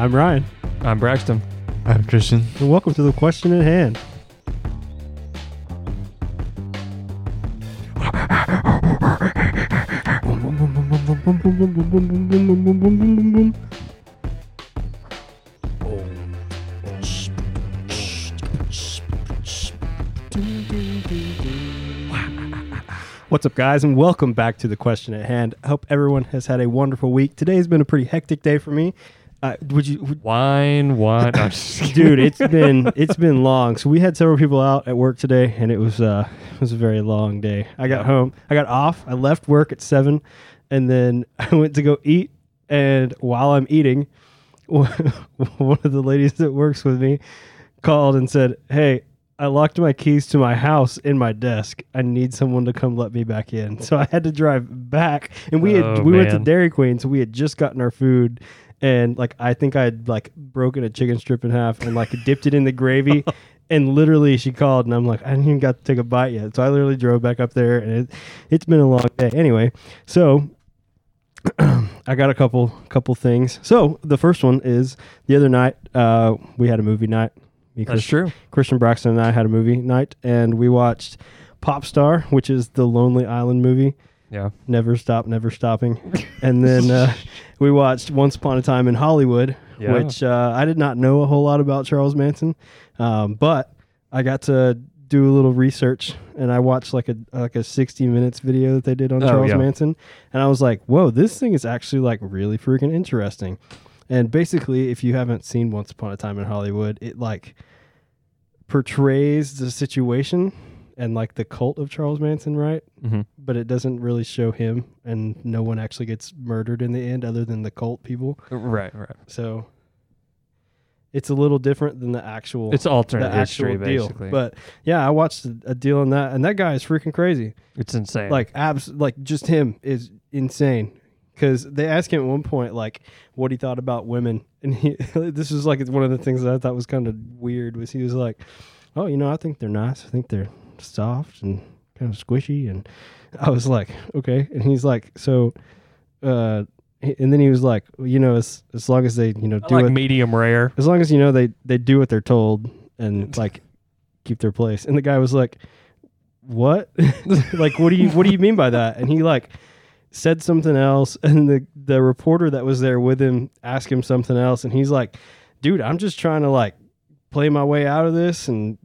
I'm Ryan, I'm Braxton. I'm Christian. and welcome to the question at hand. What's up, guys, and welcome back to the question at hand. I hope everyone has had a wonderful week. Today's been a pretty hectic day for me. Uh, would you, would, Wine, wine. Dude? It's been it's been long. So we had several people out at work today, and it was uh it was a very long day. I got home, I got off, I left work at seven, and then I went to go eat. And while I'm eating, one of the ladies that works with me called and said, "Hey." I locked my keys to my house in my desk. I need someone to come let me back in. So I had to drive back, and we had Oh, we went to. Dairy Queen, so we had just gotten our food, and like I think I had like broken a chicken strip in half and like dipped it in the gravy, and literally she called, and I'm like I didn't even got to take a bite yet, so I literally drove back up there, and it it's been a long day. Anyway, so I got a couple couple things. So the first one is the other night uh, we had a movie night. Me, That's Chris- true. Christian Braxton and I had a movie night, and we watched Popstar, which is the Lonely Island movie. Yeah. Never stop, never stopping. and then uh, we watched Once Upon a Time in Hollywood, Yeah. which uh, I did not know a whole lot about Charles Manson, um, but I got to do a little research and I watched like a like a 60 minutes video that they did on Oh, Charles yeah. Manson, and I was like, whoa, this thing is actually like really freaking interesting. And basically, if you haven't seen Once Upon a Time in Hollywood, it like portrays the situation and like the cult of Charles Manson, right? hmm but it doesn't really show him and no one actually gets murdered in the end other than the cult people Right, right. so it's a little different than the actual It's alternate the history, deal basically. but yeah i watched a, a deal on that and that guy is freaking crazy it's insane. like abs like just him is insane because they asked him at one point like what he thought about women and he this was like one of the things that i thought was kind of weird was he was like oh you know i think they're nice i think they're soft and kind of squishy and i was like okay and he's like so uh and then he was like you know as, as long as they you know do like it medium rare. as long as you know they they do what they're told and like keep their place. And the guy was like what? Like what do you what do you mean by that? And he like said something else and the the reporter that was there with him asked him something else and he's like dude i'm just trying to like play my way out of this and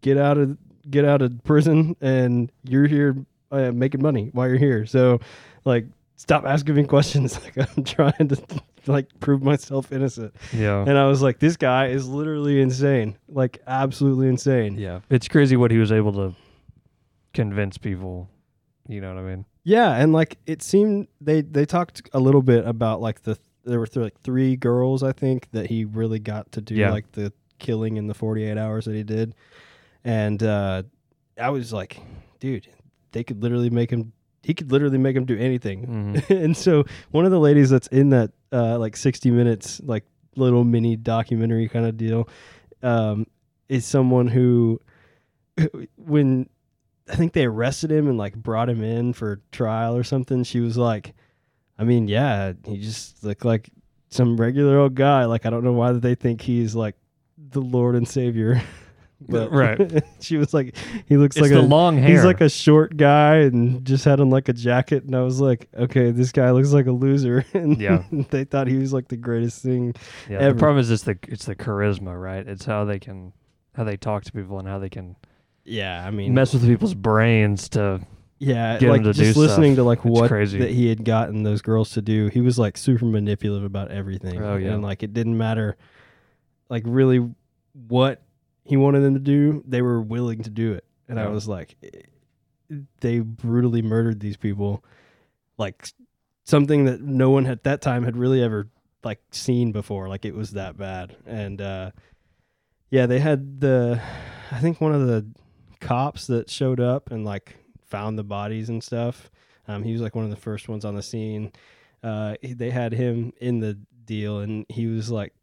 get out of get out of prison and you're here uh, making money while you're here so like stop asking me questions like i'm trying to like prove myself innocent Yeah. and I was like, this guy is literally insane. Like, absolutely insane. Yeah. It's crazy what he was able to convince people. You know what I mean? Yeah, and like it seemed they they talked a little bit about like the there were th- like three girls I think that he really got to do Yeah. like the killing in the 48 hours that he did. And uh I was like, dude, they could literally make him he could literally make him do anything. Mhm. and so one of the ladies that's in that uh like 60 minutes like little mini documentary kind of deal um is someone who when I think they arrested him and like brought him in for trial or something. She was like, I mean, yeah, he just looked like some regular old guy. Like, I don't know why they think he's like the Lord and Savior. but Right. she was like, he looks It's like the a long hair. he's like a short guy and just had on like a jacket. And I was like, okay, this guy looks like a loser. and Yeah. they thought he was like the greatest thing. yeah. ever. The problem is it's the it's the charisma, right? It's how they can how they talk to people and how they can Yeah, I mean, mess with people's brains to Yeah, get like him to just do listening stuff. to like what crazy. that he had gotten those girls to do. He was like super manipulative about everything. Oh, yeah. and like it didn't matter, like really what he wanted them to do. They were willing to do it, and I was like, eh, they brutally murdered these people, like something that no one at that time had really ever like seen before. Like it was that bad, and uh yeah, they had the, I think one of the cops that showed up and like found the bodies and stuff. Um, he was like one of the first ones on the scene. Uh, they had him in the deal, and he was like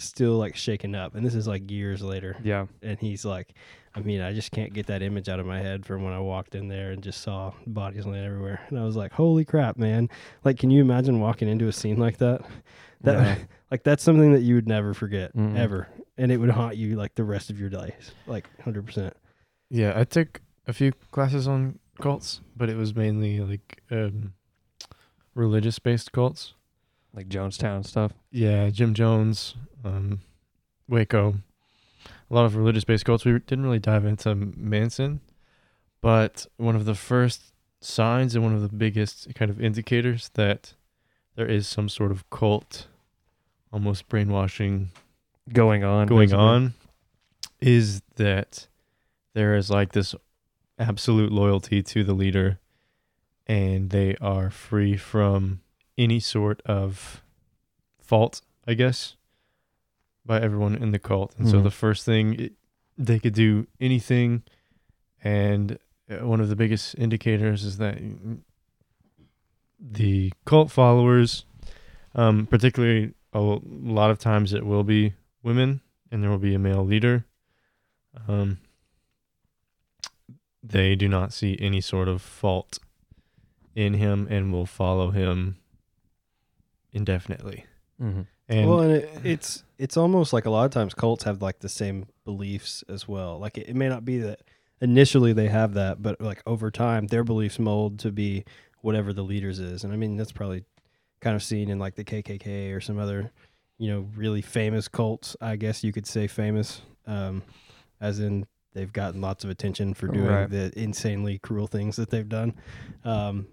still like shaken up. And this is like years later, yeah. and he's like, I mean, I just can't get that image out of my head from when I walked in there and just saw bodies laying everywhere. And I was like, holy crap, man! Like, can you imagine walking into a scene like that? That Yeah. like that's something that you would never forget Mm-mm. ever, and it would haunt you like the rest of your days, like hundred percent. Yeah, I took a few classes on cults, but it was mainly like um, religious based cults. Like Jonestown stuff. Yeah, Jim Jones, um, Waco, a lot of religious based cults. We didn't really dive into Manson, but one of the first signs and one of the biggest kind of indicators that there is some sort of cult, almost brainwashing Going on. going basically. on is that there is like this absolute loyalty to the leader and they are free from any sort of fault, I guess, by everyone in the cult. And so Mhm. the first thing it, they could do anything and uh, one of the biggest indicators is that the cult followers um, particularly a lot of times it will be women and there will be a male leader. Um, they do not see any sort of fault in him and will follow him indefinitely. Mhm. And well, and it, it's it's almost like a lot of times cults have like the same beliefs as well. Like it, it may not be that initially they have that, but like over time their beliefs mold to be whatever the leaders is. And I mean that's probably kind of seen in like the KKK or some other, you know, really famous cults. I guess you could say famous, um, as in they've gotten lots of attention for doing Right. the insanely cruel things that they've done. Um,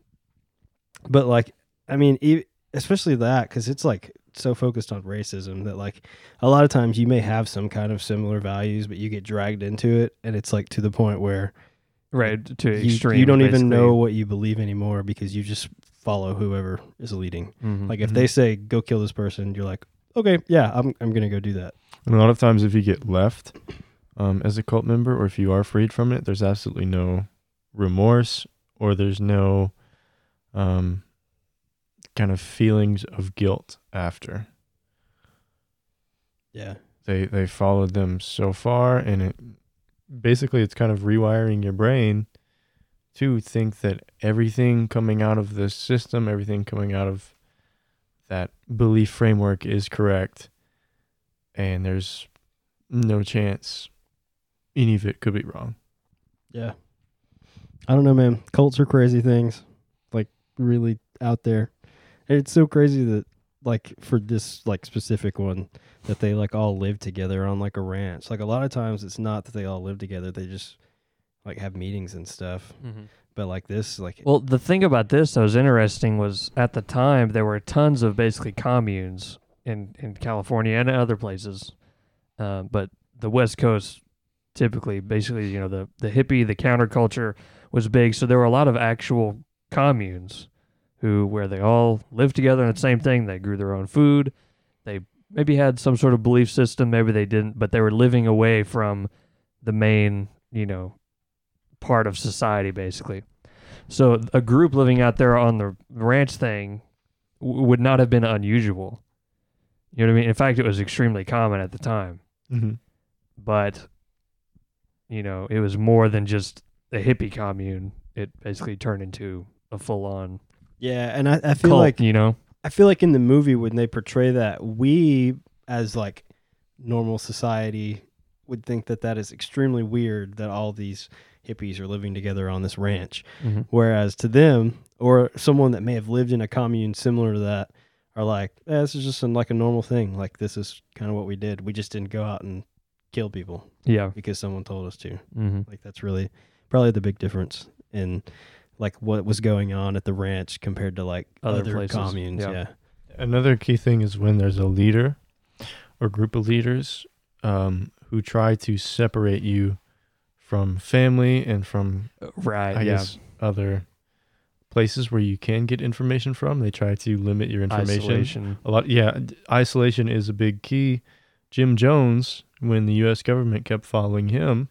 but like, I mean, e- especially that because it's like so focused on racism that like a lot of times you may have some kind of similar values, but you get dragged into it, and it's like to the point where Right to you, extreme. you don't even know what you believe anymore because you just follow whoever is leading. Mm-hmm. Like if Mhm. they say go kill this person, you're like, okay, yeah, I'm I'm gonna go do that. And a lot of times, if you get left um, as a cult member, or if you are freed from it, there's absolutely no remorse, or there's no um, kind of feelings of guilt after. Yeah, They they followed them so far, and it basically it's kind of rewiring your brain to think that everything coming out of this system, everything coming out of that belief framework is correct, and there's no chance any of it could be wrong. yeah. I don't know, man. Cults are crazy things, like really out there. And it's so crazy that like for this like specific one that they like all live together on like a ranch. Like a lot of times it's not that they all live together. They just like have meetings and stuff. But like this, like Well, the thing about this that was interesting was at the time there were tons of basically communes in in California and other places, uh, but the West Coast typically, basically, you know, the the hippie, the counterculture was big, so there were a lot of actual communes who where they all lived together and the same thing. They grew their own food. They maybe had some sort of belief system, maybe they didn't, but they were living away from the main, you know, part of society basically. So a group living out there on the ranch thing w- would not have been unusual. You know what I mean? In fact, it was extremely common at the time. Mm-hmm. But you know, it was more than just a hippie commune. It basically turned into a full-on yeah, and I, I feel cult. like you know, I feel like in the movie when they portray that, we as like normal society would think that that is extremely weird that all these hippies are living together on this ranch. Whereas to them, or someone that may have lived in a commune similar to that, are like, eh, this is just an, like a normal thing. Like this is kind of what we did. We just didn't go out and kill people yeah. because someone told us to. Mm-hmm. Like that's really probably the big difference in like what was going on at the ranch compared to like Other other, places, communes. yeah. Yeah. Another key thing is when there's a leader or group of leaders um, who try to separate you from family and from Right. I yeah. guess other places where you can get information from. They try to limit your information. Isolation. A lot, yeah. Isolation is a big key. Jim Jones, when the U.S. government kept following him,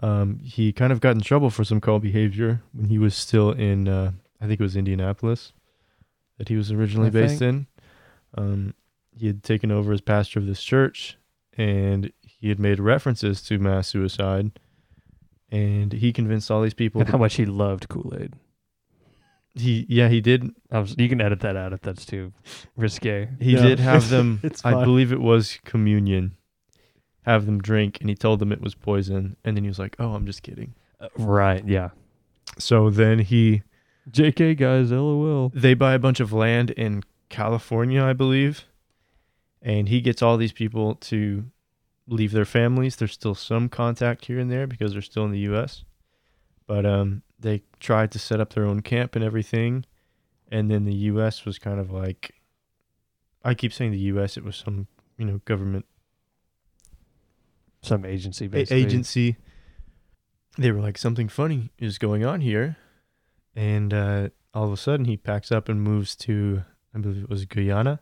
um, he kind of got in trouble for some cult behavior when he was still in, uh, I think it was Indianapolis, that he was originally I based think. in. Um, he had taken over as pastor of this church, and he had made references to mass suicide, and he convinced all these people. And how much he loved Kool Aid. he yeah he did I was, you can edit that out if that's too risque. he No, did have them. I believe it was communion. Have them drink, and he told them it was poison, and then he was like, "Oh, I'm just kidding." Uh, right. Yeah. So then he JK guys, lol. they buy a bunch of land in California, I believe, and he gets all these people to leave their families. There's still some contact here and there because they're still in the U.S., but um, they tried to set up their own camp and everything, and then the U.S. was kind of like, I keep saying the U.S. It was some you know government Some agency basically. agency. They were like, something funny is going on here, and uh, all of a sudden he packs up and moves to, I believe it was Guyana.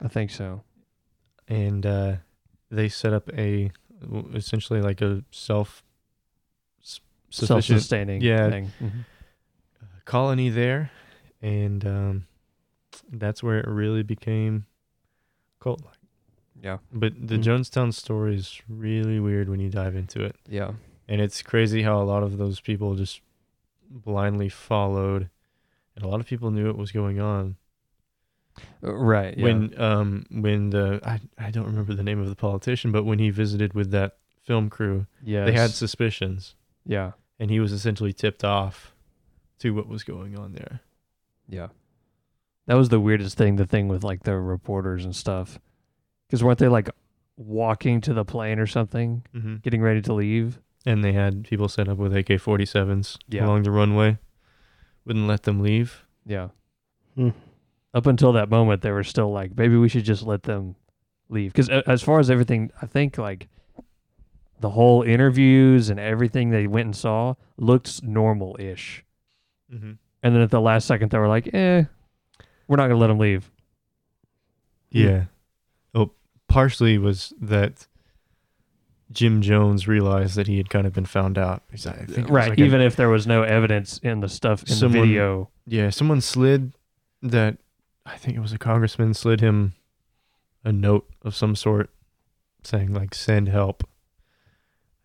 I think so. and uh, they set up a essentially like a self self-sustaining yeah. Thing. Mhm. colony there, and um, that's where it really became cult like. Yeah. But the Mhm. Jonestown story is really weird when you dive into it, Yeah. and it's crazy how a lot of those people just blindly followed, and a lot of people knew what was going on. Uh, Right. Yeah. when um when the I I don't remember the name of the politician, but when he visited with that film crew, yes. they had suspicions, Yeah. and he was essentially tipped off to what was going on there. Yeah. That was the weirdest thing, the thing with like the reporters and stuff. Because weren't they like walking to the plane or something, Mm-hmm. getting ready to leave? And they had people set up with AK forty sevens Yeah. along the runway, wouldn't let them leave. Yeah. Hmm. Up until that moment, they were still like, maybe we should just let them leave. Because as far as everything, I think like the whole interviews and everything they went and saw looked normal ish. Mm-hmm. And then at the last second, they were like, eh, we're not going to let them leave. Yeah. Oh, partially was that Jim Jones realized that he had kind of been found out. Because I think Right. like a- Even if there was no evidence in the stuff in Someone- the video. Yeah, someone slid that I think it was a congressman slid him a note of some sort saying like send help.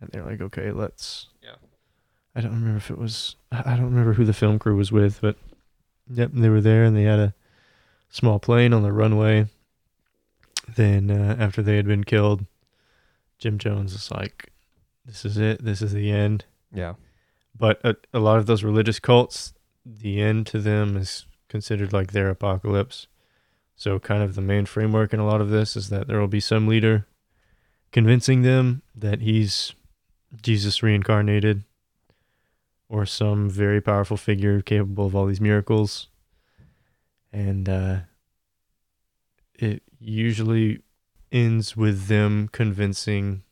And they're like, okay, let's Yeah. I don't remember if it was I I don't remember who the film crew was with, but yep, they were there and they had a small plane on the runway. Then uh, after they had been killed, Jim Jones is like, This is it, this is the end. Yeah. but a, a lot of those religious cults the end to them is considered like their apocalypse. So kind of the main framework in a lot of this is that there will be some leader convincing them that he's jesus reincarnated or some very powerful figure capable of all these miracles. And uh, it usually ends with them convincing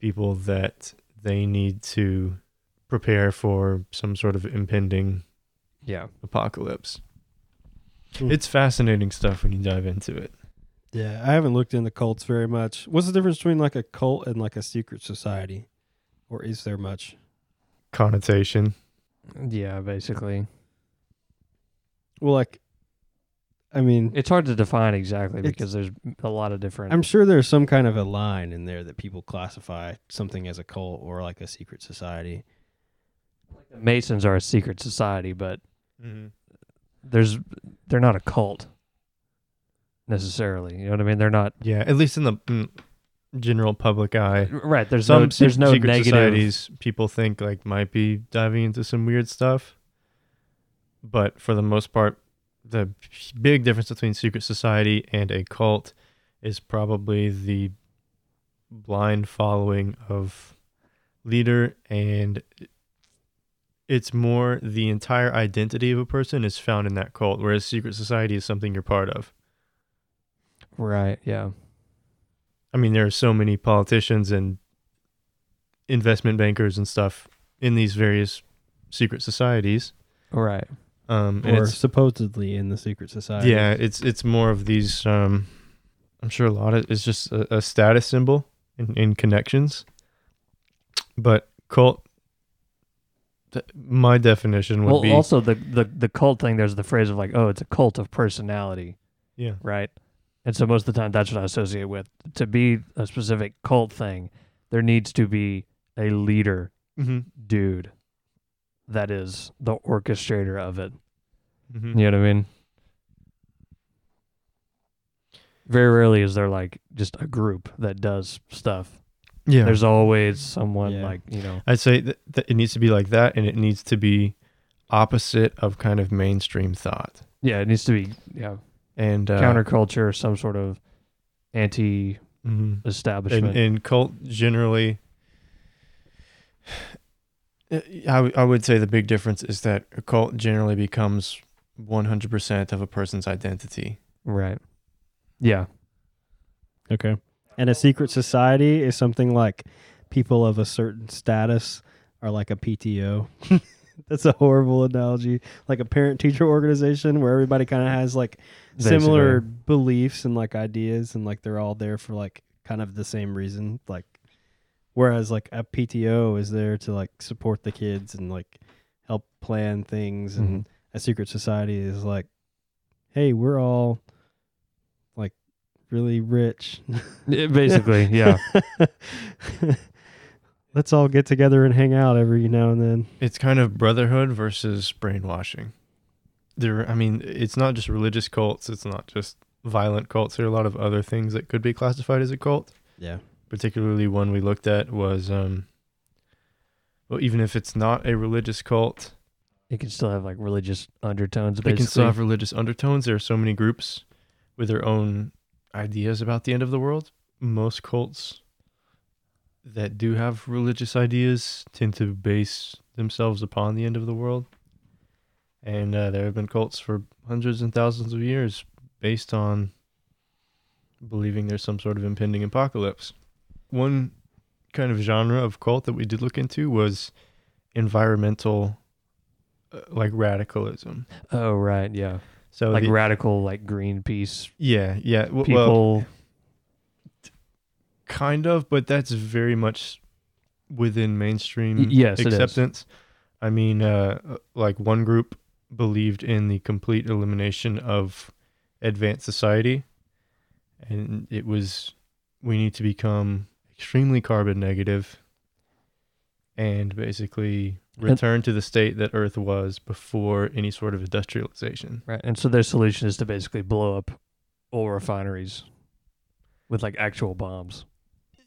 people that they need to prepare for some sort of impending Yeah. apocalypse. Hmm. It's fascinating stuff when you dive into it. Yeah, I haven't looked into cults very much. What's the difference between like a cult and like a secret society, or is there much? Connotation. Yeah, basically. Well, like, I mean, It's hard to define exactly because there's a lot of different. I'm sure there's some kind of a line in there that people classify something as a cult or like a secret society. the Masons are a secret society, but Mm-hmm. there's they're not a cult necessarily. You know what I mean? They're not Yeah, at least in the mm, general public eye. right. There's some no there's no secret negative. societies people think like might be diving into some weird stuff. But for the most part, the big difference between secret society and a cult is probably the blind following of leader and it's more the entire identity of a person is found in that cult whereas secret society is something you're part of Right. Yeah. I mean, there are so many politicians and investment bankers and stuff in these various secret societies. Right. Um, and or it's, supposedly in the secret society. yeah, it's it's more of these. Um, I'm sure a lot of it's just a, a status symbol in, in connections. But cult, th- my definition would Well, be also the, the the cult thing. There's the phrase of like, oh, it's a cult of personality, yeah, right? And so most of the time, that's what I associate with. To be a specific cult thing, there needs to be a leader mm-hmm. dude that is the orchestrator of it. Mhm. You know what I mean? Very rarely is there like just a group that does stuff. Yeah. There's always someone Yeah. like, you know, I'd say that, that it needs to be like that, and it needs to be opposite of kind of mainstream thought. yeah, it needs to be yeah, And uh, counterculture, some sort of anti mhm. establishment. and, and cult generally Uh, I, w- I would say the big difference is that a cult generally becomes 100% of a person's identity right. Yeah. Okay. And a secret society is something like people of a certain status are like a PTO. That's a horrible analogy. Like a parent teacher organization where everybody kind of has like similar beliefs and like ideas and like they're all there for like kind of the same reason. Like whereas like a PTO is there to like support the kids and like help plan things and Mhm. a secret society is like hey, we're all like really rich. Yeah, basically, yeah. Let's all get together and hang out every now and then. it's kind of brotherhood versus brainwashing there i mean it's not just religious cults it's not just violent cults there are a lot of other things that could be classified as a cult Yeah. Particularly one we looked at was um well even if it's not a religious cult It can still have like religious undertones. they can still have religious undertones. There are so many groups with their own ideas about the end of the world. Most cults that do have religious ideas tend to base themselves upon the end of the world. And uh, there have been cults for hundreds and thousands of years based on believing there's some sort of impending apocalypse one kind of genre of cult that we did look into was environmental uh, like radicalism Oh right, yeah. so like the- radical, like Greenpeace yeah yeah w- well people. kind of but that's very much within mainstream Y- yes, acceptance i mean uh uh, like one group believed in the complete elimination of advanced society and it was we need to become extremely carbon negative and basically And- return to the state that earth was before any sort of industrialization right, and so their solution is to basically blow up oil refineries with like actual bombs.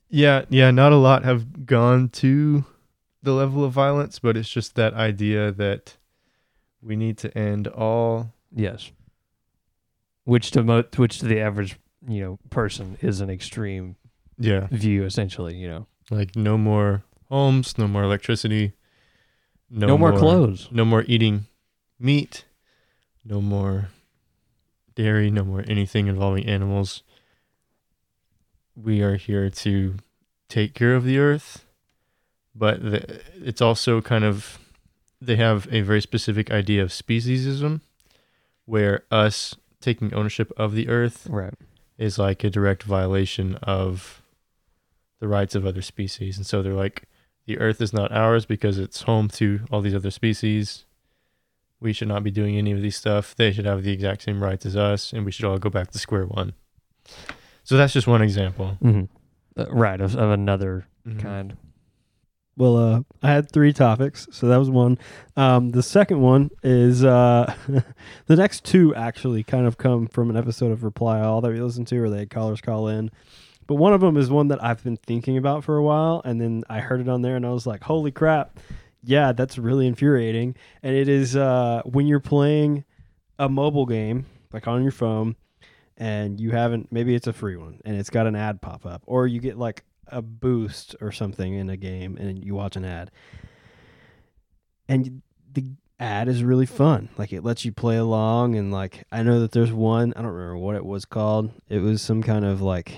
Yeah, yeah, not a lot have gone to the level of violence, but it's just that idea that we need to end all Yes. Which to mo- which to the average you know person is an extreme yeah, view, essentially. You know, like no more homes, no more electricity, no, no, more, clothes. no more eating meat, no more dairy, no more anything involving animals. We are here to take care of the earth, but the, it's also kind of they have a very specific idea of speciesism, where us taking ownership of the earth Right. is like a direct violation of the rights of other species. And so they're like, the earth is not ours because it's home to all these other species. We should not be doing any of these stuff. They should have the exact same rights as us, and we should all go back to square one. So that's just one example. hmm Uh, right of, of another Mhm. kind. Well, uh, I had three topics, so that was one. Um, the second one is uh, the next two actually kind of come from an episode of Reply All that we listened to, where they had callers call in. But one of them is one that I've been thinking about for a while, and then I heard it on there, and I was like, "Holy crap! Yeah, that's really infuriating." And it is uh, when you're playing a mobile game, like on your phone, and you haven't maybe it's a free one, and it's got an ad pop up, or you get like a boost or something in a game and you watch an ad and the ad is really fun like it lets you play along and like i know that there's one i don't remember what it was called it was some kind of like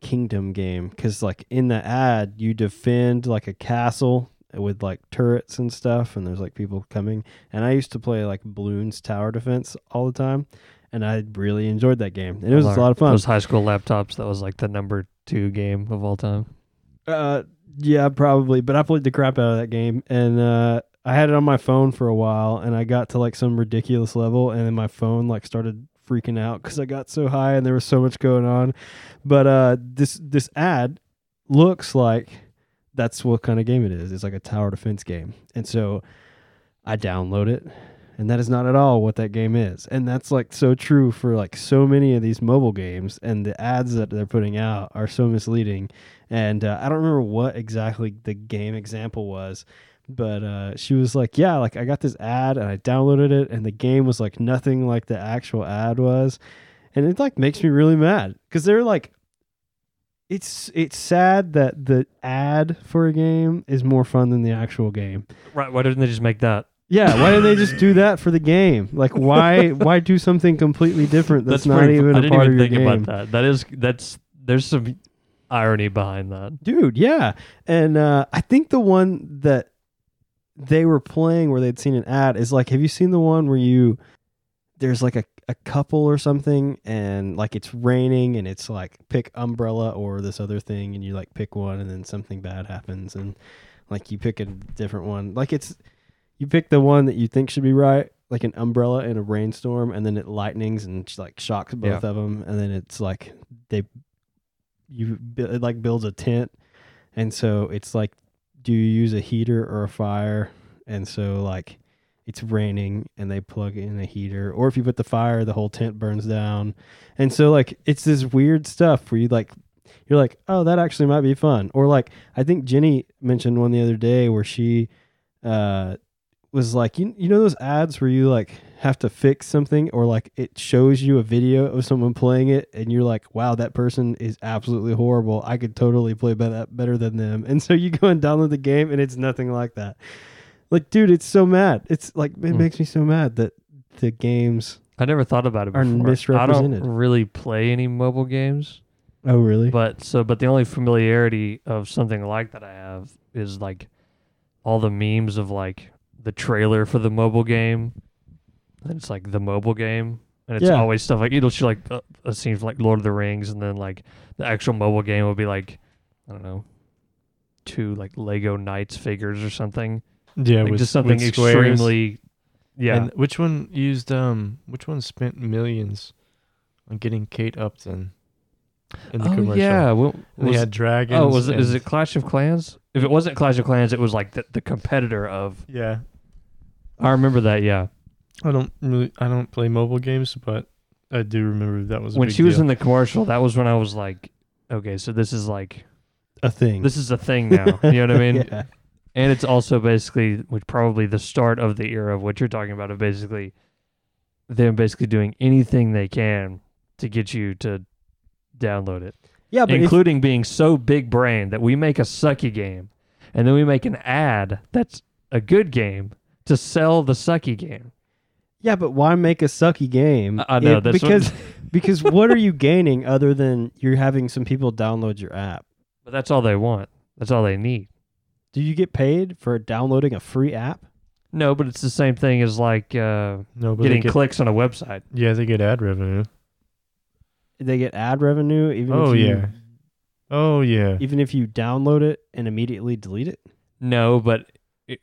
kingdom game because like in the ad you defend like a castle with like turrets and stuff and there's like people coming and i used to play like balloons tower defense all the time and i really enjoyed that game and it was a lot of fun Those high school laptops. That was like the number two game of all time. Uh, yeah, probably. But I played the crap out of that game, and uh, I had it on my phone for a while, and I got to like some ridiculous level, and then my phone like started freaking out because I got so high and there was so much going on. But uh, this this ad looks like that's what kind of game it is. It's like a tower defense game, and so I download it, and that is not at all what that game is. And that's like so true for like so many of these mobile games, and the ads that they're putting out are so misleading. And uh, I don't remember what exactly the game example was, but uh, she was like, "Yeah, like I got this ad and I downloaded it, and the game was like nothing like the actual ad was." And it like makes me really mad because they're like it's it's sad that the ad for a game is more fun than the actual game. Right? Why didn't they just make that? Yeah, why didn't they just do that for the game? Like, why why do something completely different that's, not pretty- even I a part even of your think game? about that. That is that's there's some irony behind that. Dude, yeah, and uh, I think the one that they were playing where they'd seen an ad is like, have you seen the one where you there's like a a couple or something and like it's raining and it's like pick umbrella or this other thing and you like pick one and then something bad happens and like you pick a different one. Like it's you pick the one that you think should be right like an umbrella in a rainstorm and then it lightnings and like shocks both of them and then it's like they you it like builds a tent and so it's like do you use a heater or a fire? And so like it's raining and they plug in a heater or if you put the fire the whole tent burns down. And so like it's this weird stuff where you like you're like oh that actually might be fun. Or like i think jenny mentioned one the other day where she uh was like you, you know those ads where you like have to fix something or like it shows you a video of someone playing it and you're like wow that person is absolutely horrible. I could totally play better, better than them. And so you go and download the game and it's nothing like that. Like dude it's so mad. It's like it Hmm. makes me so mad that the games I never thought about it Are before. I don't really play any mobile games, oh really? But so but the only familiarity of something like that I have is like all the memes of like the trailer for the mobile game. And it's like the mobile game, and it's Yeah. always stuff like it'll show like uh, a scene from like Lord of the Rings, and then like the actual mobile game will be like I don't know, two like Lego Knights figures or something. Yeah, like with, just something with squares. extremely. Yeah, And which one used um? Which one spent millions on getting Kate Upton in the oh commercial? yeah, well, And they was- had dragons. Oh, was it? Is and- it Clash of Clans? If it wasn't Clash of Clans, it was like the, the competitor of. Yeah, I remember that. Yeah, I don't really. I don't play mobile games, but I do remember that was a when big she was deal. in the commercial, that was when I was like, okay, so this is like a thing this is a thing now. you know what I mean? yeah. And it's also basically, which probably the start of the era of what you're talking about, of basically them basically doing anything they can to get you to download it. yeah but if, including being so big brain that we make a sucky game and then we make an ad that's a good game to sell the sucky game. Yeah but why make a sucky game I- I know, if- that's what- because because what are you gaining other than you're having some people download your app But that's all they want. That's all they need. do you get paid for downloading a free app No, but it's the same thing as like uh, no, getting get, clicks on a website. yeah, they get ad revenue. they get ad revenue even Oh if you, yeah, oh yeah. even if you download it and immediately delete it No, but it,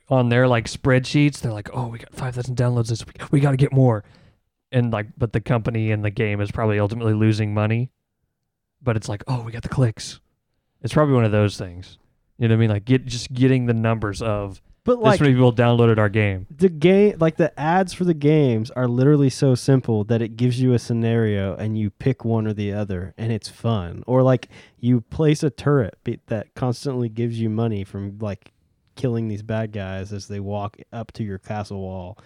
on their like spreadsheets, they're like, "Oh, we got five thousand downloads this week. We got to get more." And like, but the company and the game is probably ultimately losing money. But it's like, "Oh, we got the clicks." It's probably one of those things. You know what I mean? Like, get just getting the numbers of but this like many people downloaded our game. the game like the ads for the games are literally so simple that it gives you a scenario and you pick one or the other and it's fun or like you place a turret be- that constantly gives you money from like killing these bad guys as they walk up to your castle wall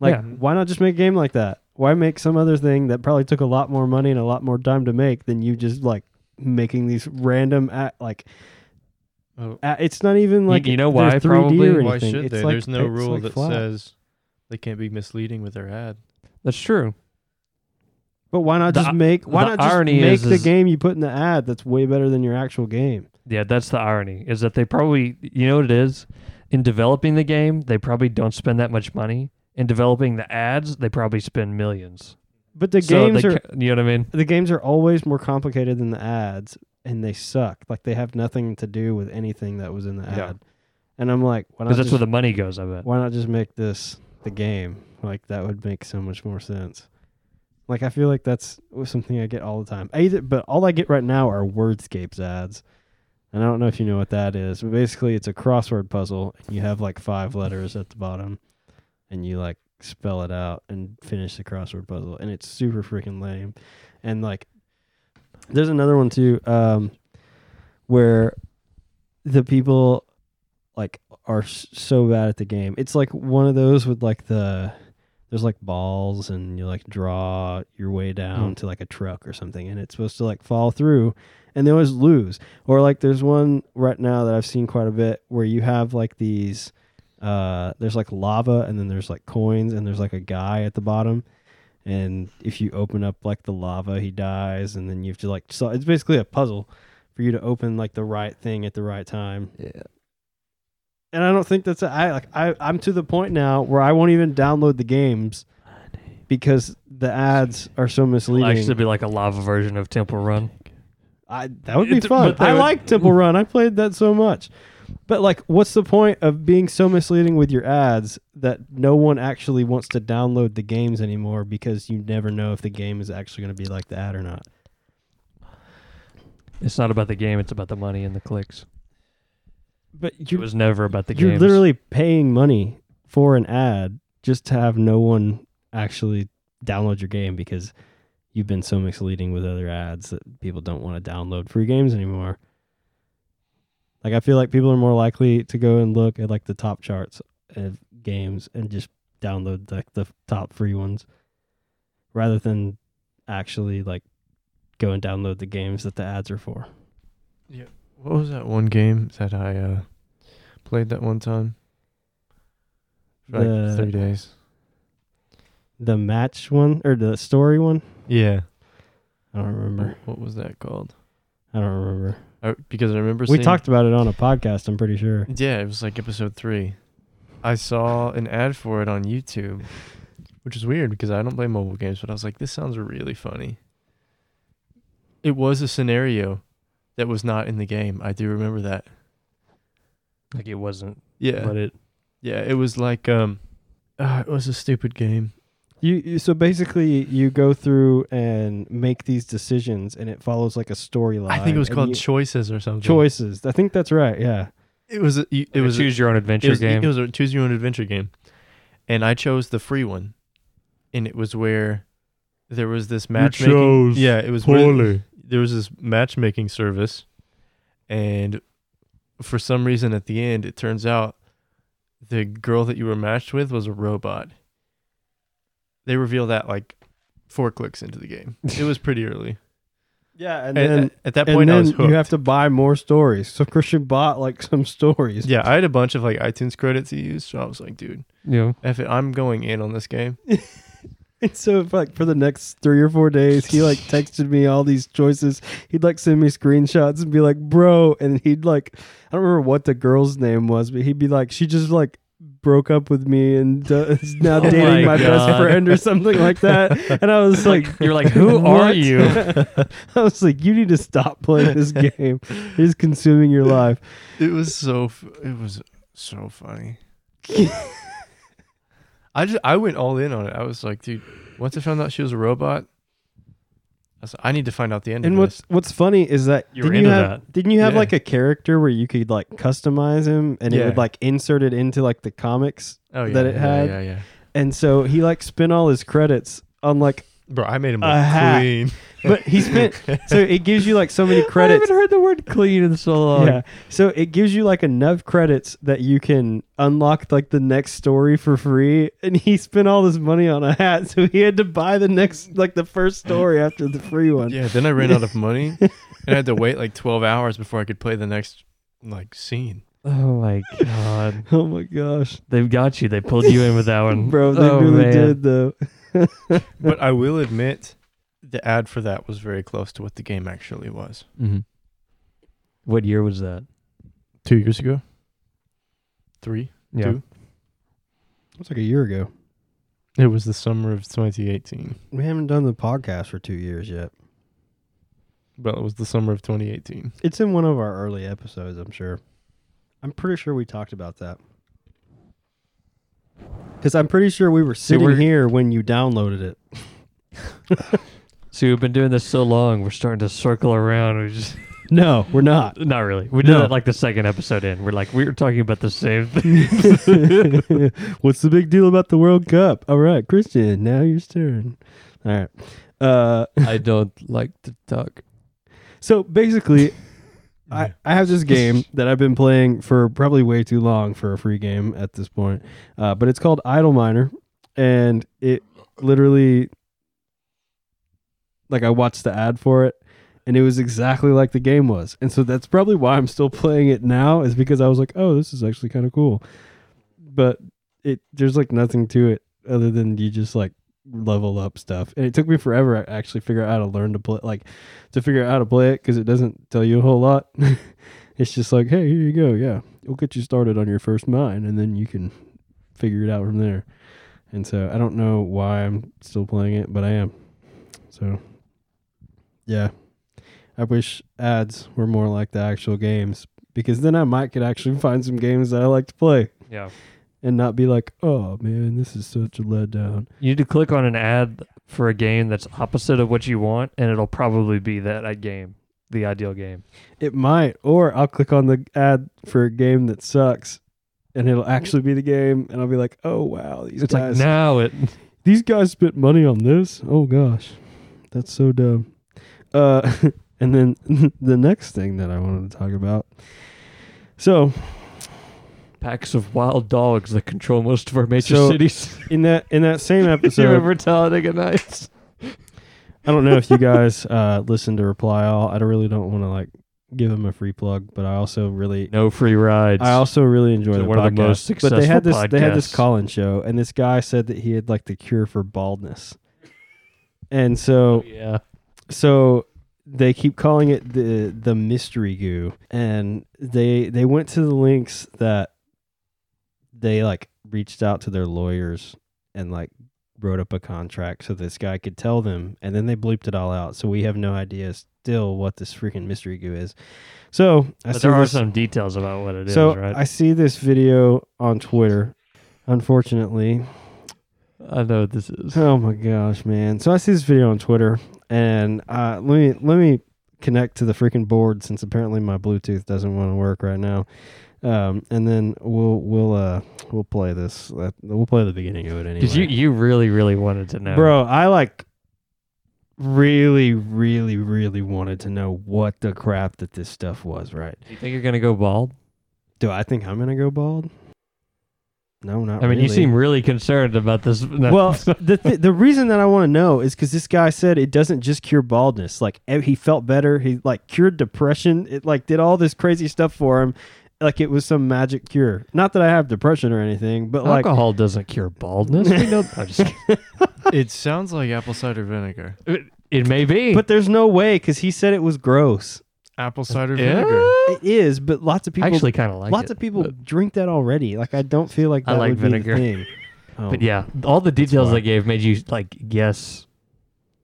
like Yeah. why not just make a game like that why make some other thing that probably took a lot more money and a lot more time to make than you just like making these random at like Oh, uh, it's not even like you know why, probably? why should It's they? like- There's no rule like that flat. says they can't be misleading with their ad. That's true. But why not The- just make why the not just make is- the is- game you put in the ad that's way better than your actual game? Yeah, that's the irony. Is that they probably, you know what it is? In developing the game, they probably don't spend that much money. In developing the ads, they probably spend millions. But the So games they are ca- you know what I mean? the games are always more complicated than the ads and they suck. Like they have nothing to do with anything that was in the Yeah. ad. And I'm like, why not Because that's just, where the money goes. I bet. why not just make this the game? Like that would make so much more sense. Like I feel like that's something I get all the time. I either, but all I get right now are Wordscapes ads. And I don't know if you know what that is, but basically it's a crossword puzzle. And you have like five letters at the bottom, and you like spell it out and finish the crossword puzzle, and it's super freaking lame. And like, there's another one too, um, where the people like are so bad at the game. It's like one of those with like the there's like balls and you like draw your way down Hmm. to like a truck or something and it's supposed to like fall through and they always lose. Or like there's one right now that I've seen quite a bit where you have like these uh there's like lava and then there's like coins and there's like a guy at the bottom and if you open up like the lava he dies and then you have to like so it's basically a puzzle for you to open like the right thing at the right time Yeah. and I don't think that's a, I like I I'm to the point now where I won't even download the games because the ads are so It'll misleading. actually be like a lava version of Temple Run. I that would be It- fun. I would- like Temple Run. I played that so much. But like what's the point of being so misleading with your ads that no one actually wants to download the games anymore because you never know if the game is actually going to be like the ad or not. It's not about the game; it's about the money and the clicks. But It you're was never about the game. you're games. literally paying money for an ad just to have no one actually download your game because you've been so misleading with other ads that people don't want to download free games anymore. Like I feel like people are more likely to go and look at like the top charts of games and just download like the top free ones rather than actually like go and download the games that the ads are for. Yeah. What was that one game that I uh, played that one time? For The- like three days. The match one or the story one? Yeah. I don't remember. What was that called? I don't remember. I, because I remember We seeing- talked about it on a podcast, I'm pretty sure. Yeah, it was like episode three. I saw an ad for it on YouTube, which is weird because I don't play mobile games, but I was like, this sounds really funny. It was a scenario that was not in the game. I do remember that. like it wasn't. Yeah. But it. yeah, it was like um uh, it was a stupid game. You, you so basically you go through and make these decisions and it follows like a storyline. I think it was called you- Choices or something. choices. I think that's right. Yeah. It was a, you- it It was was a- choose your own adventure it was, game. It was a choose your own adventure game, and I chose the free one, and it was where there was this matchmaking. chose yeah, it was where there was this matchmaking service, and for some reason at the end, it turns out the girl that you were matched with was a robot. They reveal that like four clicks into the game. It was pretty early. Yeah, and And then at, at that and point, I was hooked. you have to buy more stories. So Christian bought like some stories. yeah, I had a bunch of like iTunes credits to use, so I was like, dude, yeah. if it, I'm going in on this game. And so like for the next three or four days, he like texted me all these choices. He'd like send me screenshots and be like, "Bro," and he'd like, I don't remember what the girl's name was, but he'd be like, "She just like broke up with me and uh, is now Oh dating my my, best friend or something like that." And I was like, You're like, who are you? I was like, "You need to stop playing this game. It is consuming your life." It was so f- it was so funny. I just I went all in on it. I was like, dude, once I found out she was a robot, I was like, I need to find out the end And of what's this. what's funny is that You didn't you have that. didn't you have Yeah. like a character where you could like customize him and it would like insert it into like the comics Oh yeah, that it yeah, had. Yeah, yeah. and so he like spent all his credits on like Bro, I made him A look clean. but he spent so it gives you like so many credits. I haven't heard the word clean in so long. yeah so it gives you like enough credits that you can unlock like the next story for free and he spent all this money on a hat so he had to buy the next like the first story after the free one Yeah, then I ran out of money and I had to wait like 12 hours before I could play the next like scene. Oh my god. oh my gosh They've got you. They pulled you in with that one. bro they oh, really man. did though But I will admit the ad for that was very close to what the game actually was. Mm-hmm. What year was that? 2 years ago? 3? Yeah. Two? it's like a year ago It was the summer of 2018. we haven't done the podcast for two years yet But it was the summer of 2018. It's in one of our early episodes, I'm sure. I'm pretty sure we talked about that. Because I'm pretty sure we were sitting we're- here when you downloaded it. See, we've been doing this so long. We're starting to circle around. We just No, we're not. Not really. We did No. that like the second episode in. We're like we were talking about the same thing. What's the big deal about the World Cup? All right, Christian, now your turn. All right. Uh, I don't like to talk. so basically, I, I have this game that I've been playing for probably way too long for a free game at this point. Uh, but it's called Idle Miner, and it literally, like, I watched the ad for it, and it was exactly like the game was, and so that's probably why I'm still playing it now. Is because I was like, oh, this is actually kind of cool, but it there's like nothing to it other than you just like level up stuff, and it took me forever to actually figure out how to learn to play like to figure out how to play it because it doesn't tell you a whole lot. it's just like, hey, here you go. Yeah, we'll get you started on your first mine, and then you can figure it out from there. And so I don't know why I'm still playing it, but I am. So, yeah, I wish ads were more like the actual games because then I might could actually find some games that I like to play Yeah. and not be like, oh man, this is such a letdown. You need to click on an ad for a game that's opposite of what you want, and it'll probably be that, game, the ideal game. It might, or I'll click on the ad for a game that sucks, and it'll actually be the game, and I'll be like, "Oh wow, these It's guys, like now it. these guys spent money on this. Oh gosh, that's so dumb." Uh, and then the next thing that I wanted to talk about. So Packs of wild dogs that control most of our major So- cities. in that in that same episode, you remember Talladega Nights? I don't know if you guys uh, listen to Reply All. I don't really don't want to like give them a free plug, but I also really No free rides. I also really enjoy the one of the podcast. most but they had this successful they had this podcasts. call-in show, and this guy said that he had like the cure for baldness, and so yeah. So they keep calling it the the mystery goo, and they they went to the links that they like reached out to their lawyers and like wrote up a contract so this guy could tell them and then they bleeped it all out so we have no idea still what this freaking mystery goo is so I But there are this- some details about what it is, so right? I see this video on Twitter. Unfortunately, I know what this is. oh my gosh, man! So I see this video on Twitter, and uh, let me let me connect to the freaking board since apparently my Bluetooth doesn't want to work right now. Um, and then we'll we'll uh we'll play this. Uh, We'll play the beginning of it anyway. Because you, you really, really wanted to know. bro? I like really, really, really wanted to know what the crap that this stuff was. Right? Do you think you're going to go bald? Do I think I'm gonna go bald? No, not I mean, you seem really concerned about this. Well, the th- the reason that I want to know is because this guy said it doesn't just cure baldness. Like he felt better. He like cured depression. It like did all this crazy stuff for him. Like it was some magic cure. Not that I have depression or anything, but like alcohol doesn't cure baldness. We know. I'm just kidding. It sounds like apple cider vinegar. It, it may be. but there's no way because he said it was gross. Apple cider Yeah. vinegar. It is, but lots of I people actually kind of like lots it, of people But, drink that already. Like I don't feel like I that like would vinegar. be the thing. Oh. but yeah, all the details they gave made you like guess.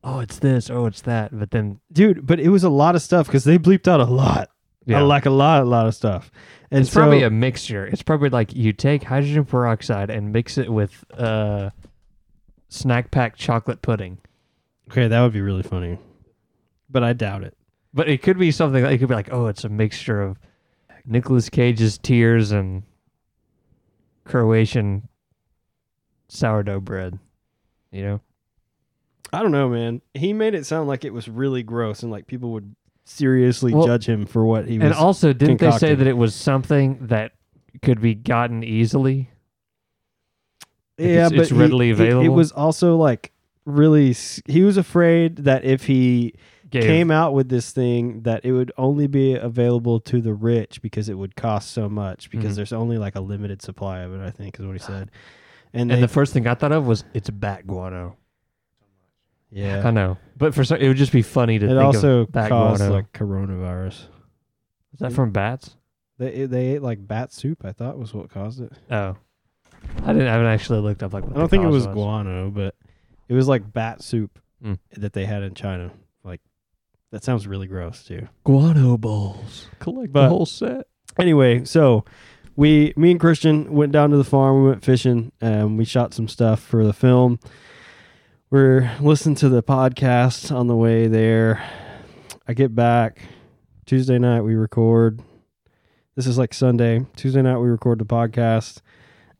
Oh, it's this. Oh, it's that. But then, dude, but it was a lot of stuff because they bleeped out a lot. yeah, I like a lot, a lot of stuff. And it's probably a mixture. It's probably like you take hydrogen peroxide and mix it with uh, snack pack chocolate pudding. Okay, that would be really funny. But I doubt it. But it could be something. It could be like, oh, it's a mixture of Nicolas Cage's tears and Croatian sourdough bread. You know, I don't know, man. He made it sound like it was really gross and like people would seriously Well, judge him for what he was. and also didn't they say that it was something that could be gotten easily? like yeah, it's- but it's he- readily it- It, was also like really. He was afraid that if he Gave, came out with this thing, that it would only be available to the rich because it would cost so much because Mhm. there's only like a limited supply of it. I think is what he said. And, and they- the first thing I thought of was it's bat guano. yeah, I know, but for some, it would just be funny to it think also of bat caused guano. like coronavirus. Is that from bats? They they ate like bat soup. I thought was what caused it. Oh, I didn't. I haven't actually looked up like. What I don't think it cause was guano, but it was like bat soup Mm. that they had in China. That sounds really gross too. Guano balls. Collect But- the whole set. Anyway, so we, me and Christian went down to the farm. We went fishing. and we shot some stuff for the film. We're listening to the podcast on the way there. I get back. Tuesday night we record. This is like Sunday. Tuesday night we record the podcast,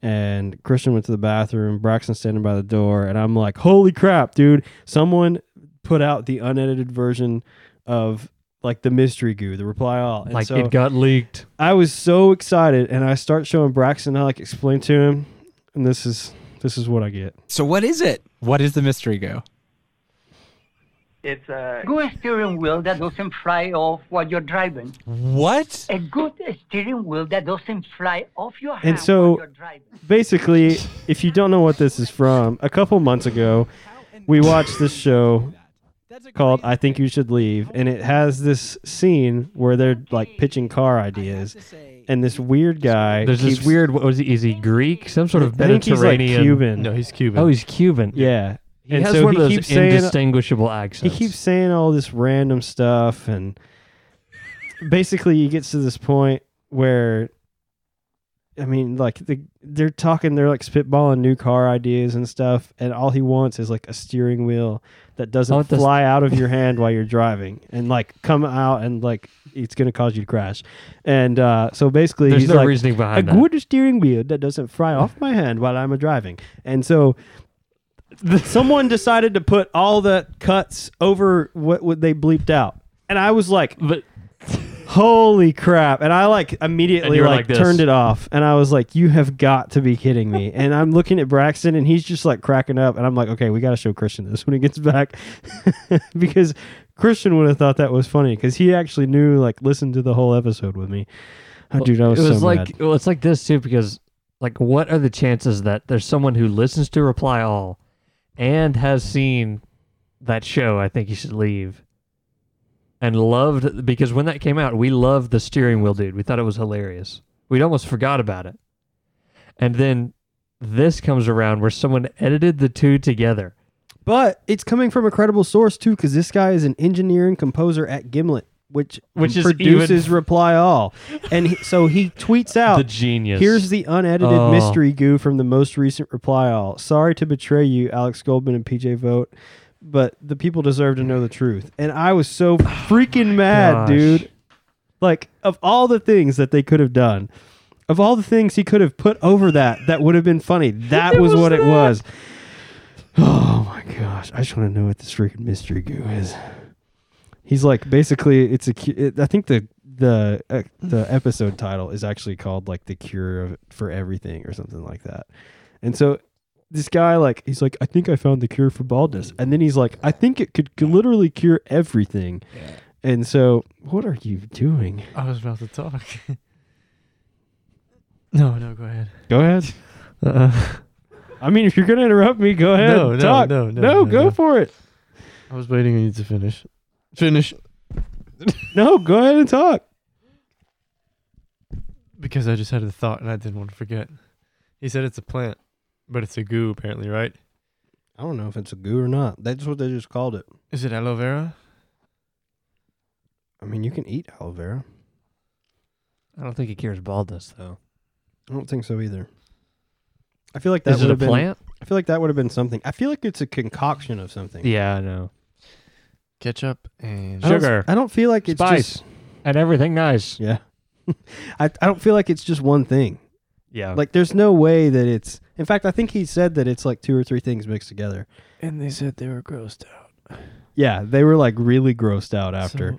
and Christian went to the bathroom. Braxton's standing by the door, and I'm like, "Holy crap, dude! Someone put out the unedited version of like the mystery goo, the reply all." And like so it got leaked. I was so excited, and I start showing Braxton. I like explain to him, and this is this is what I get. So what is it? What is the mystery goo? It's a Good steering wheel that doesn't fly off while you're driving. What? A good steering wheel that doesn't fly off your hand And so- while you're driving. basically, if you don't know what this is from, a couple months ago, we watched this show called "I Think You Should Leave," and it has this scene where they're like pitching car ideas, and this weird guy. There's keeps, this weird. What was he? Is he Greek? Some sort of I think he's like Mediterranean. Cuban. No, he's Cuban. Oh, he's Cuban. yeah. He and has so one he of those keeps saying- indistinguishable He keeps saying all this random stuff, and basically, he gets to this point where, I mean, like the, they're talking, they're like spitballing new car ideas and stuff, and all he wants is like a steering wheel that doesn't Oh, does- fly out of your hand while you're driving, and like come out and like it's gonna cause you to crash. And uh, so basically, There's he's no like, reasoning a behind that. good steering wheel that doesn't fly off my hand while I'm driving. And so someone decided to put all the cuts over what, what they bleeped out. And I was like, But holy crap. And I like immediately like, like this. turned it off. And I was like, you have got to be kidding me. and I'm looking at Braxton and he's just like cracking up. And I'm like, okay, we got to show Christian this when he gets back. because Christian would have thought that was funny because he actually knew, like, listened to the whole episode with me. Oh, dude, I was, it was so like well, it's like this too because like what are the chances that there's someone who listens to Reply All and has seen that show? I think you should leave. And loved because when that came out, we loved the steering wheel dude. We thought it was hilarious. We'd almost forgot about it. And then this comes around where someone edited the two together. But it's coming from a credible source too, because this guy is an engineering composer at Gimlet, which Which produces even- Reply All, and he, so he tweets out, The genius. "Here's the unedited Oh. mystery goo from the most recent Reply All. Sorry to betray you, Alex Goldman and PJ Vogt, but the people deserve to know the truth." And I was so freaking mad, Gosh. dude. Like of all the things that they could have done. Of all the things he could have put over that, that would have been funny. That was, what it was. Oh my gosh! I just want to know what this freaking mystery goo is. He's like basically it's a. It, I think the the uh, the episode title is actually called like the cure of, for everything or something like that. And so this guy like he's like I think I found the cure for baldness, and then he's like I think it could literally cure everything. And so what are you doing? I was about to talk. no, no, go ahead. Go ahead. Uh, I mean, if you're gonna interrupt me, go ahead. No, no, talk. no, no, no, go no. for it. I was waiting on you to finish. Finish. No, go ahead and talk. Because I just had a thought and I didn't want to forget. He said it's a plant, but it's a goo apparently, right? I don't know if it's a goo or not. That's what they just called it. Is it aloe vera? I mean, you can eat aloe vera. I don't think it cures baldness though. I don't think so either. I feel like that Is would it a have been. plant? I feel like that would have been something. I feel like it's a concoction of something. Yeah, I know. Ketchup and I don't- Sugar. I don't feel like it's Spice. just. And everything nice. Yeah. I I don't feel like it's just one thing. Yeah. Like there's no way that it's. In fact, I think he said that it's like two or three things mixed together. and they said they were grossed out. Yeah, they were like really grossed out after. So-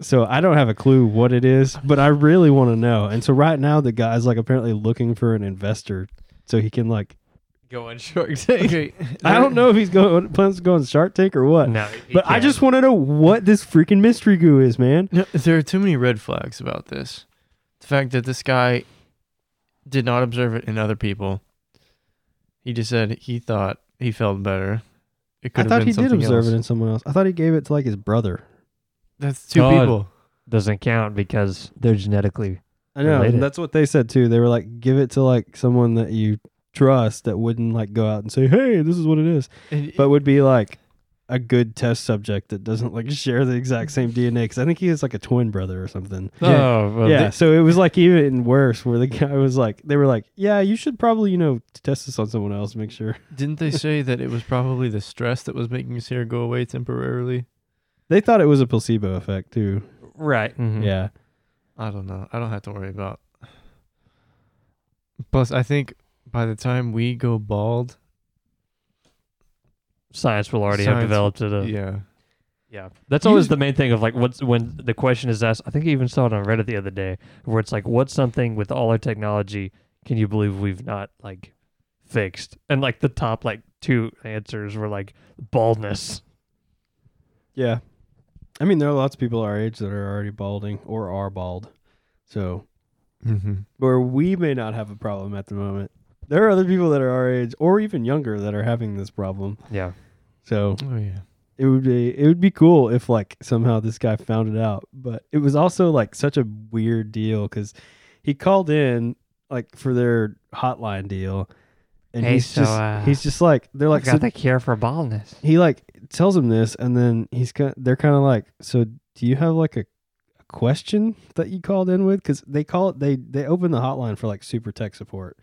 So I don't have a clue what it is, but I really want to know. And so right now the guy's like apparently looking for an investor so he can like go on Shark Tank. okay. I don't know if he's going plans to go on Shark Tank or what. No, but I can't. just want to know what this freaking mystery goo is, man. No, there are too many red flags about this. The fact that this guy did not observe it in other people. He just said he thought he felt better. It could I have thought been he did something observe else. it in someone else. I thought he gave it to like his brother. That's two God. people. doesn't count because they're genetically. I know. Related. That's what they said too. They were like, give it to like someone that you trust that wouldn't like go out and say, "Hey, this is what it is," And but would be like a good test subject that doesn't like share the exact same DNA. Because I think he has like a twin brother or something. Oh, well, yeah. they- so it was like even worse, where the guy was like, they were like, "Yeah, you should probably you know test this on someone else, make sure." didn't they say that it was probably the stress that was making his hair go away temporarily? They thought it was a placebo effect too. Right. mhm. Yeah. I don't know. I don't have to worry about. Plus, I think by the time we go bald, Science will already have Science- developed it. Uh, yeah, Yeah, that's always Use- the main thing of like what's when the question is asked. I think I even saw it on Reddit the other day, where it's like, "What's something with all our technology can you believe we've not like fixed?" And like the top like two answers were like baldness. Yeah. I mean, there are lots of people our age that are already balding or are bald. So, mm-hmm. where we may not have a problem at the moment, there are other people that are our age or even younger that are having this problem. Yeah, So, oh yeah. it would be it would be cool if like somehow this guy found it out but it was also like such a weird deal because he called in like for their hotline deal and Hey, he's so, just uh, he's just like they're like so- the cure for baldness. he like tells him this and then he's kind they're kind of like so do you have like a, a question that you called in with because they call it they they open the hotline for like super tech support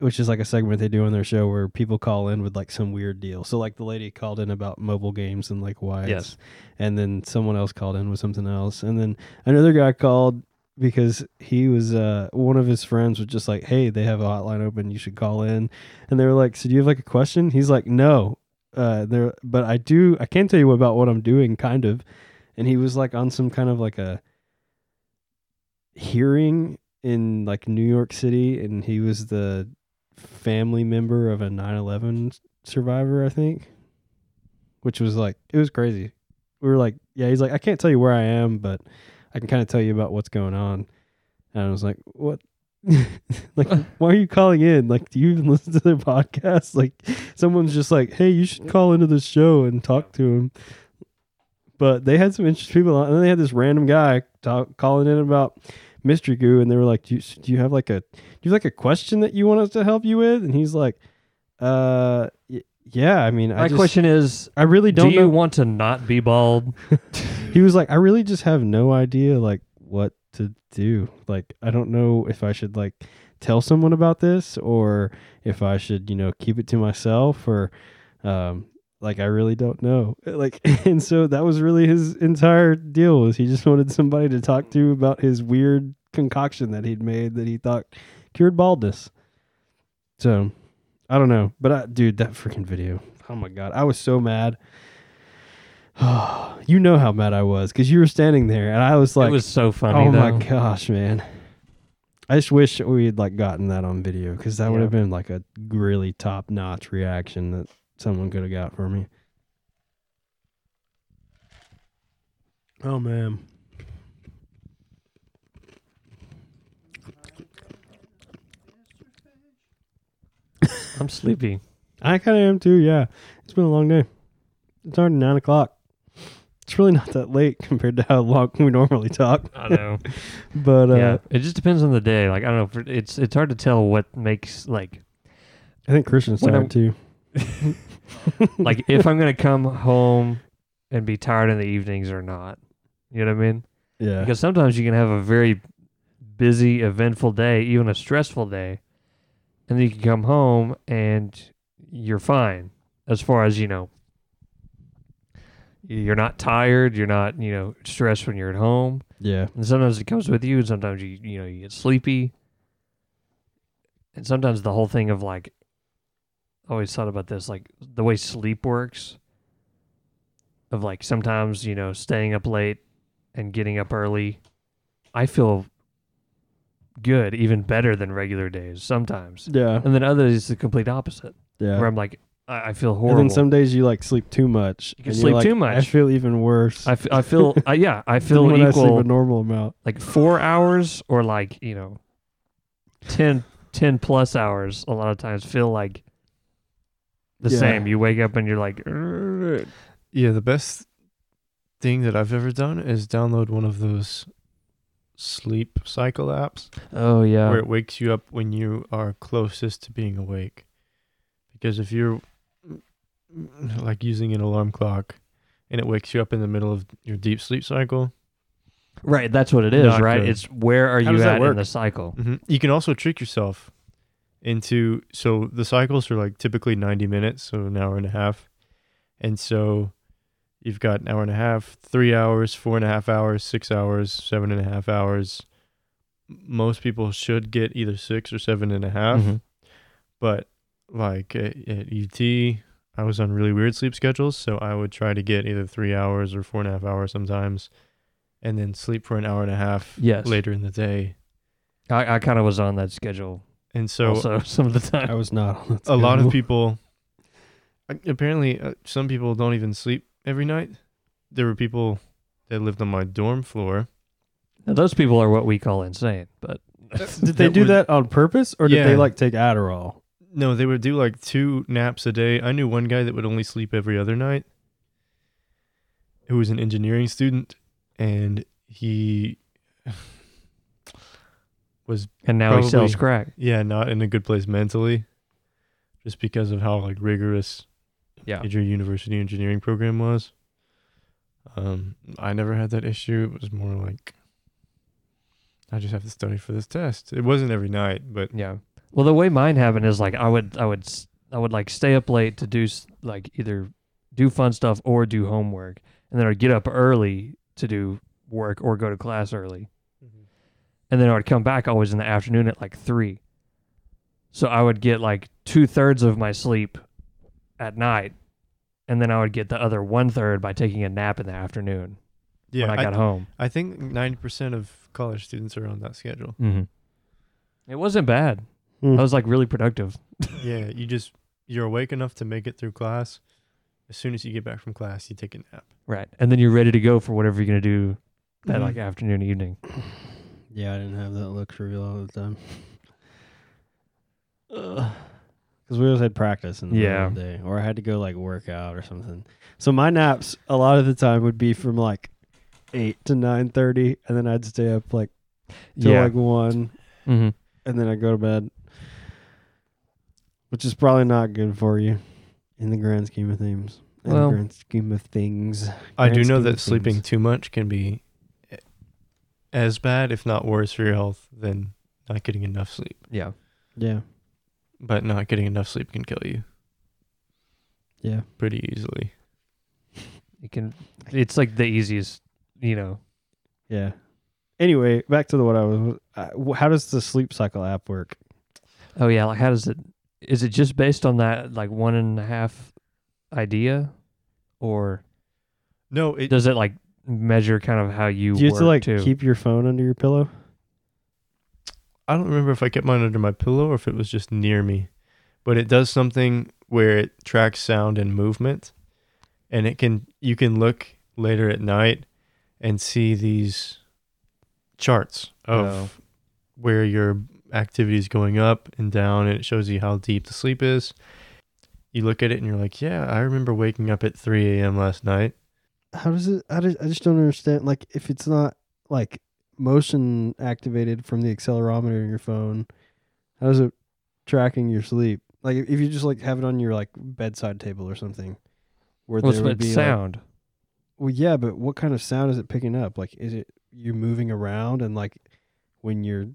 which is like a segment they do on their show where people call in with like some weird deal. So like the lady called in about mobile games and like why Yes. and then someone else called in with something else. And then another guy called because he was uh one of his friends was just like hey they have a hotline open. You should call in. And they were like so do you have like a question? He's like no. Uh there but i do i can tell you about what i'm doing kind of. And he was like on some kind of like a hearing in like new york city. And he was the family member of a 9-11 survivor i think which was like it was crazy. We were like yeah he's like i can't tell you where i am but i can kind of tell you about what's going on. And i was like what? Like why are you calling in? Like do you even listen to their podcast? Like someone's just like hey you should call into the show and talk to him. But they had some interesting people on and then they had this random guy talk, calling in about mystery goo and they were like do you, do you have like a do you have like a question that you want us to help you with and he's like uh y- yeah i mean My i just, question is, i really don't don't you know want to not be bald? he was like i really just have no idea like what to do like i don't know if i should like tell someone about this or if i should you know keep it to myself or um like i really don't know like and so that was really his entire deal was he just wanted somebody to talk to about his weird concoction that he'd made that he thought cured baldness so i don't know but I, dude that freaking video oh my god i was so mad you know how mad I was because you were standing there and I was like, it was so funny. "Oh my gosh, man!" I just wish we had like gotten that on video because that would have been like a really top notch reaction that someone could have got for me. Oh man, I'm sleepy. I kind of am too. Yeah, it's been a long day. It's already nine o'clock. It's really not that late compared to how long we normally talk. I know. But uh, yeah, it just depends on the day. Like I don't know. For, it's it's hard to tell what makes like I think Christian's When tired too. like if I'm gonna come home and be tired in the evenings or not. You know what I mean? Yeah. Because sometimes you can have a very busy, eventful day, even a stressful day, and then you can come home and you're fine as far as you know. You're not tired. You're not you know stressed when you're at home. yeah. And sometimes it comes with you, and sometimes you you know you get sleepy. And sometimes the whole thing of like, always thought about this, like the way sleep works. Of like sometimes you know staying up late and getting up early, I feel good, even better than regular days sometimes. Yeah. And then others it's the complete opposite, Yeah. where I'm like I, I feel horrible. And then some days you like sleep too much. You can sleep like, too much. I feel even worse. I, f- I feel I, yeah I feel when I sleep a normal amount. like four hours or like you know 10, 10 plus hours a lot of times feel like the Yeah. same you wake up and you're like. Yeah, the best thing that I've ever done is download one of those sleep cycle apps oh yeah where it wakes you up when you are closest to being awake. Because if you're like using an alarm clock and it wakes you up in the middle of your deep sleep cycle, right that's what it is Not right good. it's where are How you at in the cycle mm-hmm. you can also trick yourself into so the cycles are like typically 90 minutes, so an hour and a half. And so you've got an hour and a half, three hours, four and a half hours, six hours, seven and a half hours. Most people should get either six or seven and a half, Mhm. but like at, at UT, I was on really weird sleep schedules, so I would try to get either three hours or four and a half hours sometimes, and then sleep for an hour and a half Yes. later in the day. I, I kind of was on that schedule And so also some of the time. I was not on that a lot of people uh, apparently uh, some people don't even sleep every night. There were people that lived on my dorm floor. Now, those people are what we call insane, but Did they that do would- that on purpose, or did they like take Adderall? no they would do like two naps a day. I knew one guy that would only sleep every other night who was an engineering student and he was and now he sells Probably. crack. yeah not in a good place mentally just because of how like rigorous Yeah. major university engineering program was. Um, I never had that issue. It was more like I just have to study for this test. It wasn't every night, but Yeah. Well, the way mine happened is like I would I would I would like stay up late to do s- like either do fun stuff or do homework, and then I'd get up early to do work or go to class early, and then I would come back always in the afternoon at like three. So I would get like two thirds of my sleep at night, and then I would get the other one third by taking a nap in the afternoon yeah, when I got home. I think ninety percent of college students are on that schedule. Mm-hmm. It wasn't bad. Hmm. I was like really productive. yeah, you just you're awake enough to make it through class. As soon as you get back from class, you take a nap. Right. And then you're ready to go for whatever you're going to do that Mhm. like afternoon, evening. Yeah, I didn't have that luxury all the time. Because we always had practice in the middle of the day, or I had to go like work out or something. So my naps a lot of the time would be from like eight to nine thirty, and then I'd stay up like till yeah. like one, mm-hmm. and then I'd go to bed, which is probably not good for you in the grand scheme of things. In Well- the grand scheme of things, I do Grand know scheme that of sleeping things. too much can be as bad, if not worse, for your health than not getting enough sleep. Yeah. yeah, But not getting enough sleep can kill you yeah. pretty easily. It can, it's like the easiest, you know. Yeah. Anyway, back to the what I was. Uh, wh- how does the sleep cycle app work? Oh, yeah. Like, how does it, is it just based on that like one and a half idea? Or No, it does it like measure kind of how you Do you have to like too? keep your phone under your pillow? I don't remember if I kept mine under my pillow or if it was just near me. But it does something where it tracks sound and movement and it can you can look later at night and see these charts of Oh. where your activity is going up and down and it shows you how deep the sleep is. You look at it and you're like, "Yeah, I remember waking up at 3 a.m. last night." How does it? I just, I just don't understand. Like, if it's not like motion activated from the accelerometer in your phone, how is it tracking your sleep? Like, if if you just like have it on your like bedside table or something, where What's there would but be like- sound? well, yeah, but what kind of sound is it picking up? Like, is it you moving around and like when you're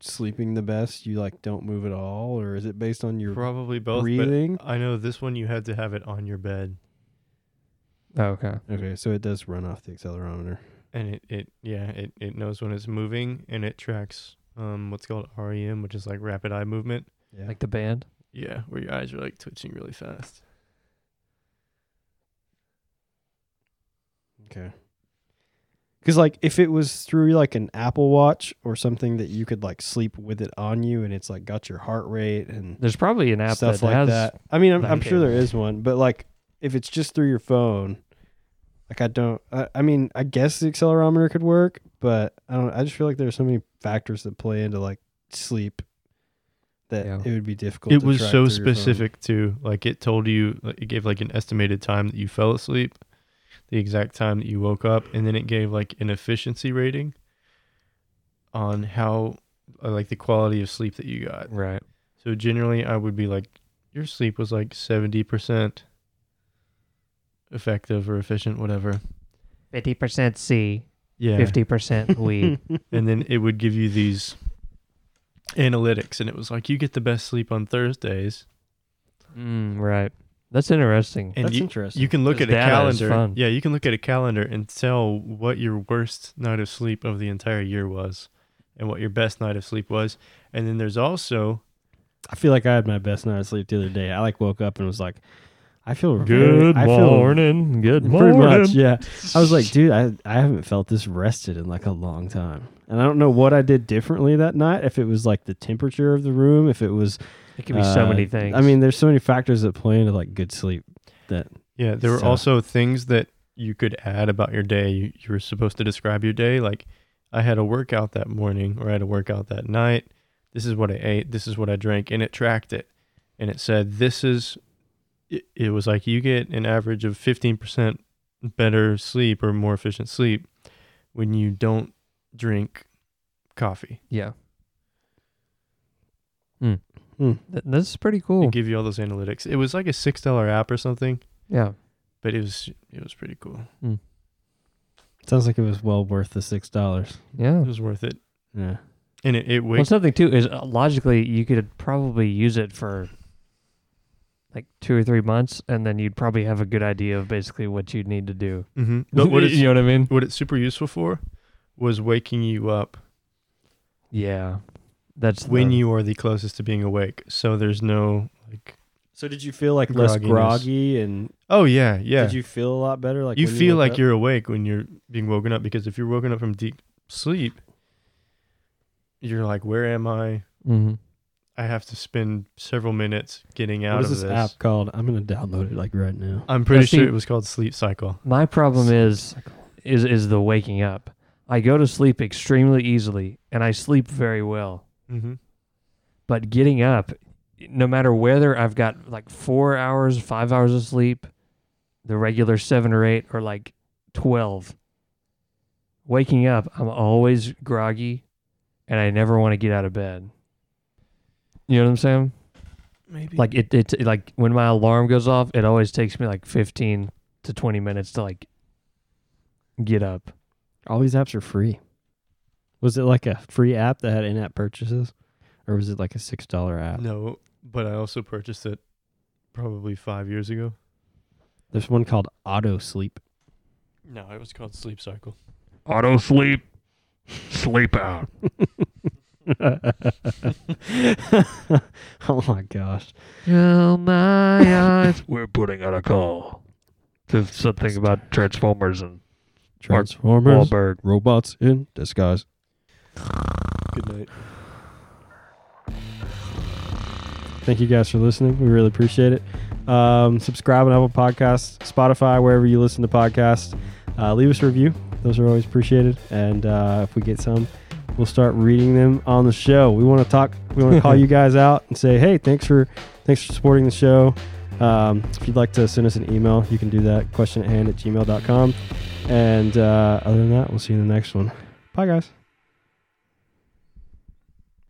sleeping the best, you like don't move at all, or is it based on your Probably both, breathing? but I know this one you had to have it on your bed. Oh, okay. Okay, so it does run off the accelerometer. and it, it yeah it, it knows when it's moving and it tracks um what's called REM which is like rapid eye movement Yeah. Like the band? yeah where your eyes are like twitching really fast Okay. Because like if it was through like an Apple Watch or something that you could like sleep with it on you and it's like got your heart rate and There's probably an app stuff that like has that. I mean, I'm, that I'm sure there capable. one, but like if it's just through your phone, like I don't. I, I mean, I guess the accelerometer could work, but I don't. I just feel like there's so many factors that play into like sleep that Yeah. it would be difficult. it to was track so through your phone. specific too like it told you like, it gave like an estimated time that you fell asleep the exact time that you woke up and then it gave like an efficiency rating on how uh, like the quality of sleep that you got right. so generally i would be like your sleep was like 70% effective or efficient whatever Fifty percent C, yeah fifty percent weed. and then it would give you these analytics and it was like you get the best sleep on thursdays mm, right. That's interesting. And That's you, interesting. you can look This at a calendar. fun. Yeah, you can look at a calendar and tell what your worst night of sleep of the entire year was and what your best night of sleep was. And then there's also I feel like I had my best night of sleep the other day. I like woke up and was like, I feel Good I feel, good morning. Good Pretty morning. much, yeah. I was like, dude, I, I haven't felt this rested in like a long time. And I don't know what I did differently that night. If it was like the temperature of the room, if it was It could be so uh, many things. I mean, there's so many factors that play into like good sleep. That Yeah, there were So- also things that you could add about your day. You, you were supposed to describe your day. Like, I had a workout that morning or I had a workout that night. This is what I ate. This is what I drank. And it tracked it. And it said, this is, it, it was like you get an average of 15% better sleep or more efficient sleep when you don't drink coffee. yeah. Hmm. Hmm. Th- that's pretty They cool. give you all those analytics. It was like a $6 app or something, Yeah. but it was, it was pretty cool. sounds like it was well worth the six dollars. Yeah. It was worth it. Yeah. And it, it Well, something too is uh, logically you could probably use it for like two or three months, and then you'd probably have a good idea of basically what you'd need to do. Mm-hmm. But what you know what I mean? what it's super useful for was waking you up Yeah, that's when the- you are the closest to being awake. So there's no like, So did you feel like less groggy and oh yeah, yeah. did you feel a lot better? Like you when feel woke like up? you're awake when you're being woken up because if you're woken up from deep sleep, you're like, where am I? Mhm. I have to spend several minutes getting out What is of this, this. app called? I'm gonna download it like right now. I'm pretty Now, sure see- it was called Sleep Cycle. My problem is is is the waking up. I go to sleep extremely easily, and I sleep very well. Mm-hmm. But getting up, no matter whether I've got like four hours, five hours of sleep, the regular seven or eight, or like 12, waking up, I'm always groggy and I never want to get out of bed. You know what I'm saying? Maybe Like it, it, like when my alarm goes off, it always takes me like 15 to 20 minutes to like get up. All these apps are free. Was it like a free app that had in-app purchases, or was it like a six dollar app? no, but I also purchased it probably five years ago. There's one called Auto Sleep. No, it was called Sleep Cycle. Auto sleep, sleep out. oh my gosh! Fill my eyes. We're putting out a call to something about Transformers and Mark Transformers, Wahlberg. robots in disguise. Good night. Thank you guys for listening. We really appreciate it. Um, subscribe on Apple Podcasts, Spotify, wherever you listen to podcasts. Uh, leave us a review. Those are always appreciated. And uh, if we get some, we'll start reading them on the show. We want to talk. We want to call you guys out and say, hey, thanks for thanks for supporting the show. Um, if you'd like to send us an email, you can do that. Question at hand at gmail.com. And uh, other than that, we'll see you in the next one. Bye, guys.